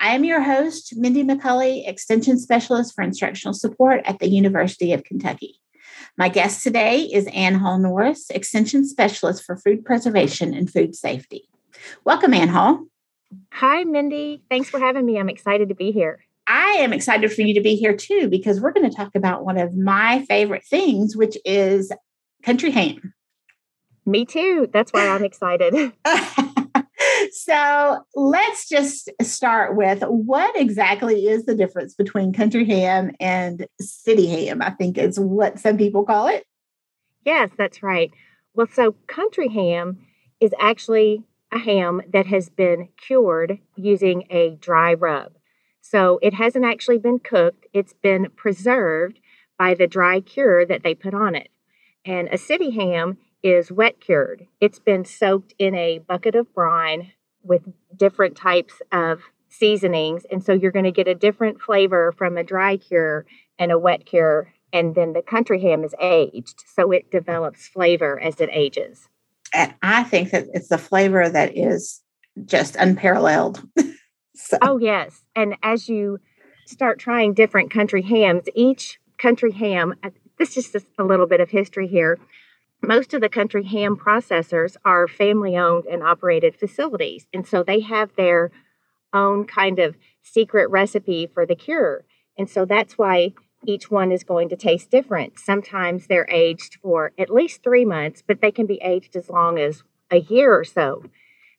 I am your host, Mindy McCulley, Extension Specialist for Instructional Support at the University of Kentucky. My guest today is Ann Hall Norris, Extension Specialist for Food Preservation and Food Safety. Welcome, Ann Hall. Hi, Mindy. Thanks for having me. I'm excited to be here. I am excited for you to be here too, because we're going to talk about one of my favorite things, which is country ham. Me too. That's why I'm excited. so let's just start with what exactly is the difference between country ham and city ham? I think is what some people call it. Yes, that's right. Well, so country ham is actually a ham that has been cured using a dry rub. So it hasn't actually been cooked, it's been preserved by the dry cure that they put on it. And a city ham is wet cured. It's been soaked in a bucket of brine with different types of seasonings. And so you're going to get a different flavor from a dry cure and a wet cure. And then the country ham is aged. So it develops flavor as it ages. And I think that it's a flavor that is just unparalleled. so. Oh, yes. And as you start trying different country hams, each country ham, uh, this is just a little bit of history here most of the country ham processors are family owned and operated facilities. And so they have their own kind of secret recipe for the cure. And so that's why each one is going to taste different. Sometimes they're aged for at least three months, but they can be aged as long as a year or so.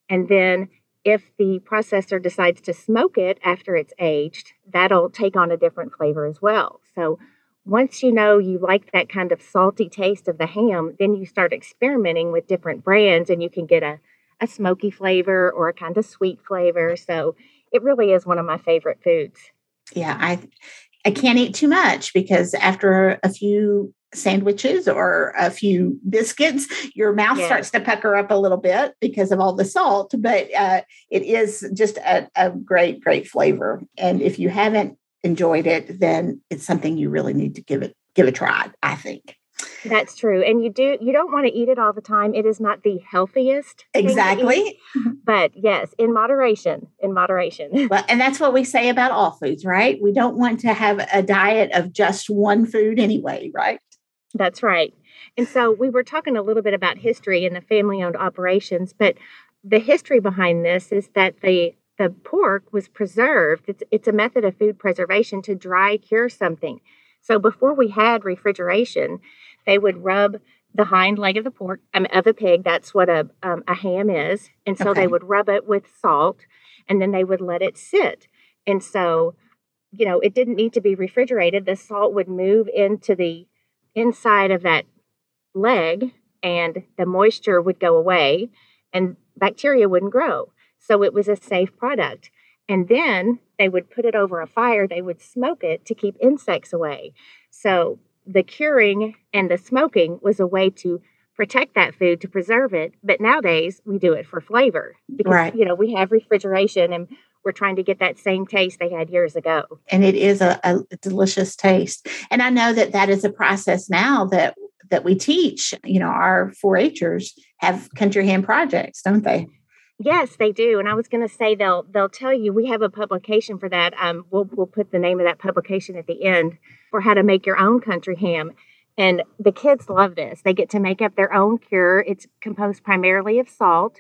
And then if the processor decides to smoke it after it's aged, that'll take on a different flavor as well. So once you know you like that kind of salty taste of the ham, then you start experimenting with different brands and you can get a, a smoky flavor or a kind of sweet flavor. So it really is one of my favorite foods. Yeah, I I can't eat too much because after a few sandwiches or a few biscuits, your mouth yes. starts to pucker up a little bit because of all the salt. But uh, it is just a, a great, great flavor. And if you haven't enjoyed it, then it's something you really need to give it give a try. I think. That's true. And you do you don't want to eat it all the time. It is not the healthiest. Exactly. but yes, in moderation, in moderation. Well, and that's what we say about all foods, right? We don't want to have a diet of just one food anyway, right? That's right. And so we were talking a little bit about history and the family owned operations, but the history behind this is that the the pork was preserved. It's, it's a method of food preservation to dry cure something. So before we had refrigeration, they would rub the hind leg of the pork, um, of a pig. That's what a, um, a ham is. And so okay. they would rub it with salt and then they would let it sit. And so, you know, it didn't need to be refrigerated. The salt would move into the inside of that leg and the moisture would go away and bacteria wouldn't grow. So it was a safe product. And then they would put it over a fire, they would smoke it to keep insects away. So the curing and the smoking was a way to protect that food to preserve it. But nowadays we do it for flavor because right. you know we have refrigeration and we're trying to get that same taste they had years ago. And it is a, a delicious taste. And I know that that is a process now that that we teach. You know, our 4-Hers have country ham projects, don't they? Yes, they do. And I was going to say they'll they'll tell you we have a publication for that. Um, we'll we'll put the name of that publication at the end for how to make your own country ham. And the kids love this. They get to make up their own cure. It's composed primarily of salt.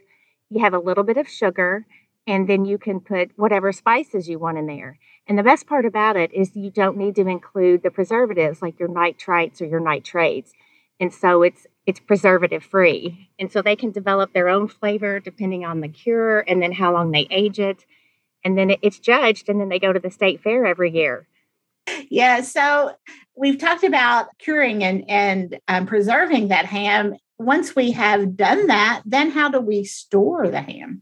You have a little bit of sugar, and then you can put whatever spices you want in there. And the best part about it is you don't need to include the preservatives like your nitrites or your nitrates. And so it's it's preservative free. And so they can develop their own flavor depending on the cure and then how long they age it. And then it's judged, and then they go to the state fair every year. Yeah. So we've talked about curing and, and um, preserving that ham. Once we have done that, then how do we store the ham?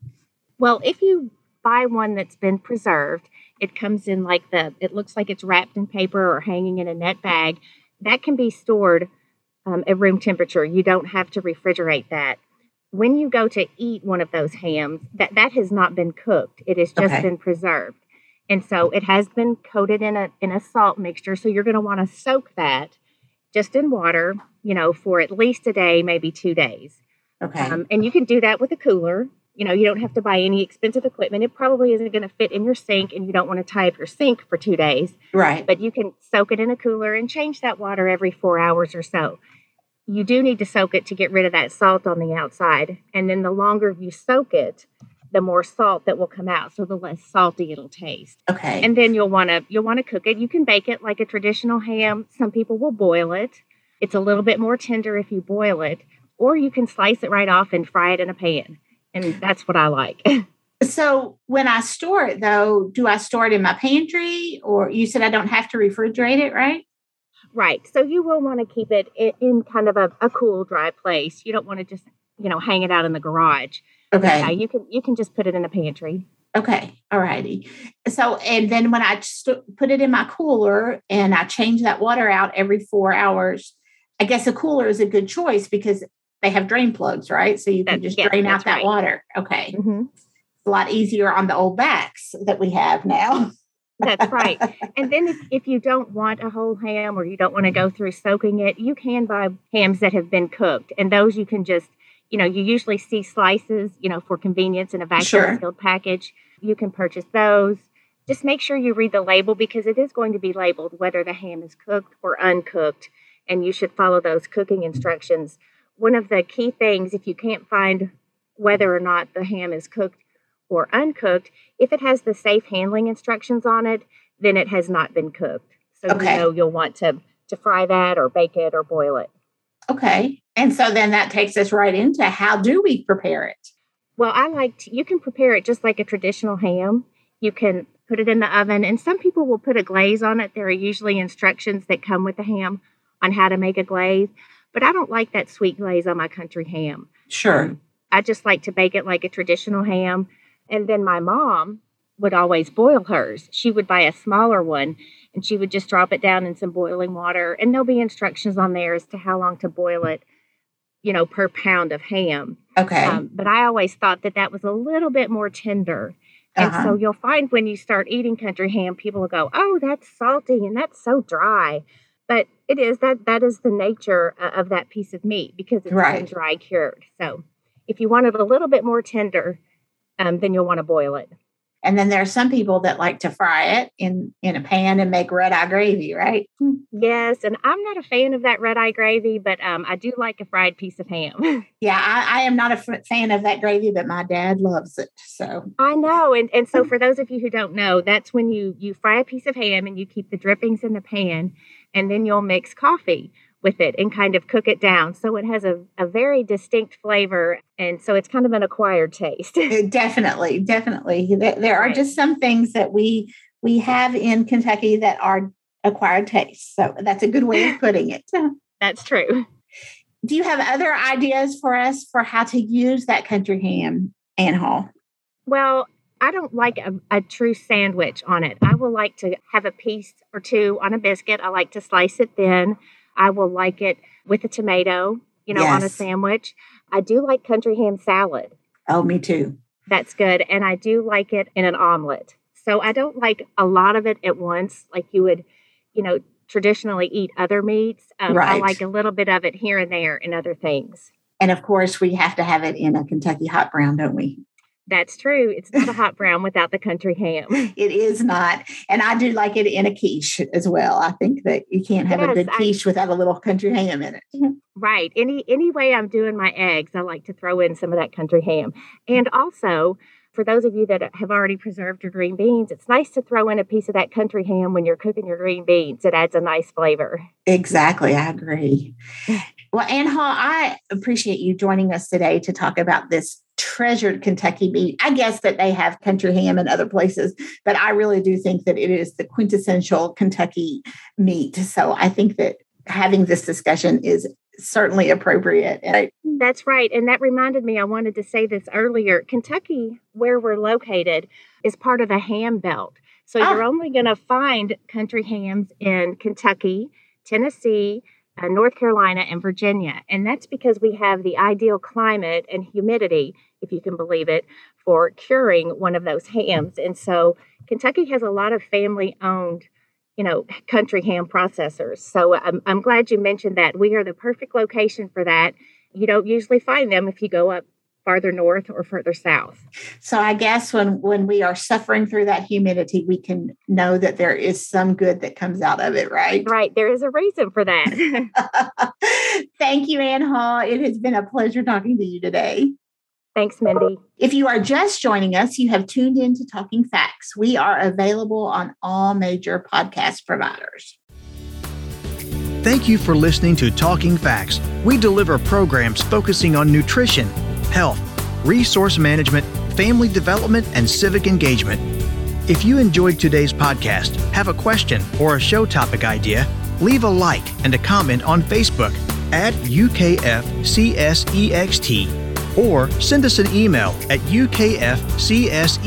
Well, if you buy one that's been preserved. It comes in like the, it looks like it's wrapped in paper or hanging in a net bag. That can be stored um, at room temperature. You don't have to refrigerate that. When you go to eat one of those hams, that, that has not been cooked. It has just okay. been preserved. And so it has been coated in a in a salt mixture. So you're going to want to soak that just in water, you know, for at least a day, maybe two days. Okay. Um, and you can do that with a cooler. You know, you don't have to buy any expensive equipment. It probably isn't going to fit in your sink, and you don't want to tie up your sink for two days. Right. But you can soak it in a cooler and change that water every four hours or so. You do need to soak it to get rid of that salt on the outside. And then the longer you soak it, the more salt that will come out so the less salty it'll taste okay and then you'll want to you'll want to cook it you can bake it like a traditional ham some people will boil it it's a little bit more tender if you boil it or you can slice it right off and fry it in a pan and that's what i like so when i store it though do i store it in my pantry or you said i don't have to refrigerate it right right so you will want to keep it in, kind of a, a cool dry place you don't want to just you know hang it out in the garage Okay. Yeah, you can you can just put it in the pantry. Okay. All righty. So, and then when I st- put it in my cooler and I change that water out every four hours, I guess a cooler is a good choice because they have drain plugs, right? So you can just yes, drain out that right. water. Okay. Mm-hmm. It's a lot easier on the old backs that we have now. That's right. And then if, if you don't want a whole ham or you don't want to go through soaking it, you can buy hams that have been cooked. And those you can just you know, you usually see slices, you know, for convenience in a vacuum sure. sealed package. You can purchase those. Just make sure you read the label because it is going to be labeled whether the ham is cooked or uncooked, and you should follow those cooking instructions. One of the key things, if you can't find whether or not the ham is cooked or uncooked, if it has the safe handling instructions on it, then it has not been cooked. So okay. you know you'll want to to fry that or bake it or boil it. Okay. And so then that takes us right into how do we prepare it? Well, I like to, you can prepare it just like a traditional ham. You can put it in the oven, and some people will put a glaze on it. There are usually instructions that come with the ham on how to make a glaze, but I don't like that sweet glaze on my country ham. Sure. I just like to bake it like a traditional ham. And then my mom would always boil hers. She would buy a smaller one and she would just drop it down in some boiling water, and there'll be instructions on there as to how long to boil it you know, per pound of ham. Okay. Um, but I always thought that that was a little bit more tender. And uh-huh. so you'll find when you start eating country ham, people will go, "Oh, that's salty and that's so dry." But it is that that is the nature of that piece of meat because it's right. been dry cured. So if you want it a little bit more tender, um, then you'll want to boil it. And then there are some people that like to fry it in in a pan and make red eye gravy, right? Yes, and I'm not a fan of that red eye gravy, but um, I do like a fried piece of ham. yeah, I, I am not a f- fan of that gravy, but my dad loves it. So I know, and and so for those of you who don't know, that's when you you fry a piece of ham and you keep the drippings in the pan, and then you'll mix coffee with it and kind of cook it down. So it has a, a very distinct flavor. And so it's kind of an acquired taste. definitely, definitely. There, there are right. just some things that we we have in Kentucky that are acquired tastes. So that's a good way of putting it. that's true. Do you have other ideas for us for how to use that country ham, Ann Hall? Well, I don't like a, a, true sandwich on it. I will like to have a piece or two on a biscuit. I like to slice it thin. I will like it with a tomato, you know, yes. on a sandwich. I do like country ham salad. Oh, me too. That's good. And I do like it in an omelet. So I don't like a lot of it at once, like you would, you know, traditionally eat other meats. Um, right. I like a little bit of it here and there in other things. And of course, we have to have it in a Kentucky hot brown, don't we? That's true. It's not a hot brown without the country ham. It is not. And I do like it in a quiche as well. I think that you can't have yes, a good quiche I, without a little country ham in it. Right. Any any way I'm doing my eggs, I like to throw in some of that country ham. And also, for those of you that have already preserved your green beans, it's nice to throw in a piece of that country ham when you're cooking your green beans. It adds a nice flavor. Exactly. I agree. Well, Ann Hall, I appreciate you joining us today to talk about this treasured Kentucky meat. I guess that they have country ham in other places, but I really do think that it is the quintessential Kentucky meat. So I think that having this discussion is certainly appropriate. That's right. And that reminded me, I wanted to say this earlier. Kentucky, where we're located, is part of the ham belt. So oh. you're only going to find country hams in Kentucky, Tennessee, uh, North Carolina, and Virginia. And that's because we have the ideal climate and humidity, if you can believe it, for curing one of those hams. And so Kentucky has a lot of family owned you know, country ham processors. So I'm, I'm glad you mentioned that. We are the perfect location for that. You don't usually find them if you go up farther north or further south. So I guess when when we are suffering through that humidity, we can know that there is some good that comes out of it, right? Right. There is a reason for that. Thank you, Ann Hall. It has been a pleasure talking to you today. Thanks, Mindy. If you are just joining us, you have tuned in to Talking Facts. We are available on all major podcast providers. Thank you for listening to Talking Facts. We deliver programs focusing on nutrition, health, resource management, family development, and civic engagement. If you enjoyed today's podcast, have a question or a show topic idea, leave a like and a comment on Facebook at UKFCSEXT or send us an email at ukfcsext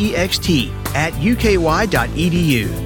at uky.edu.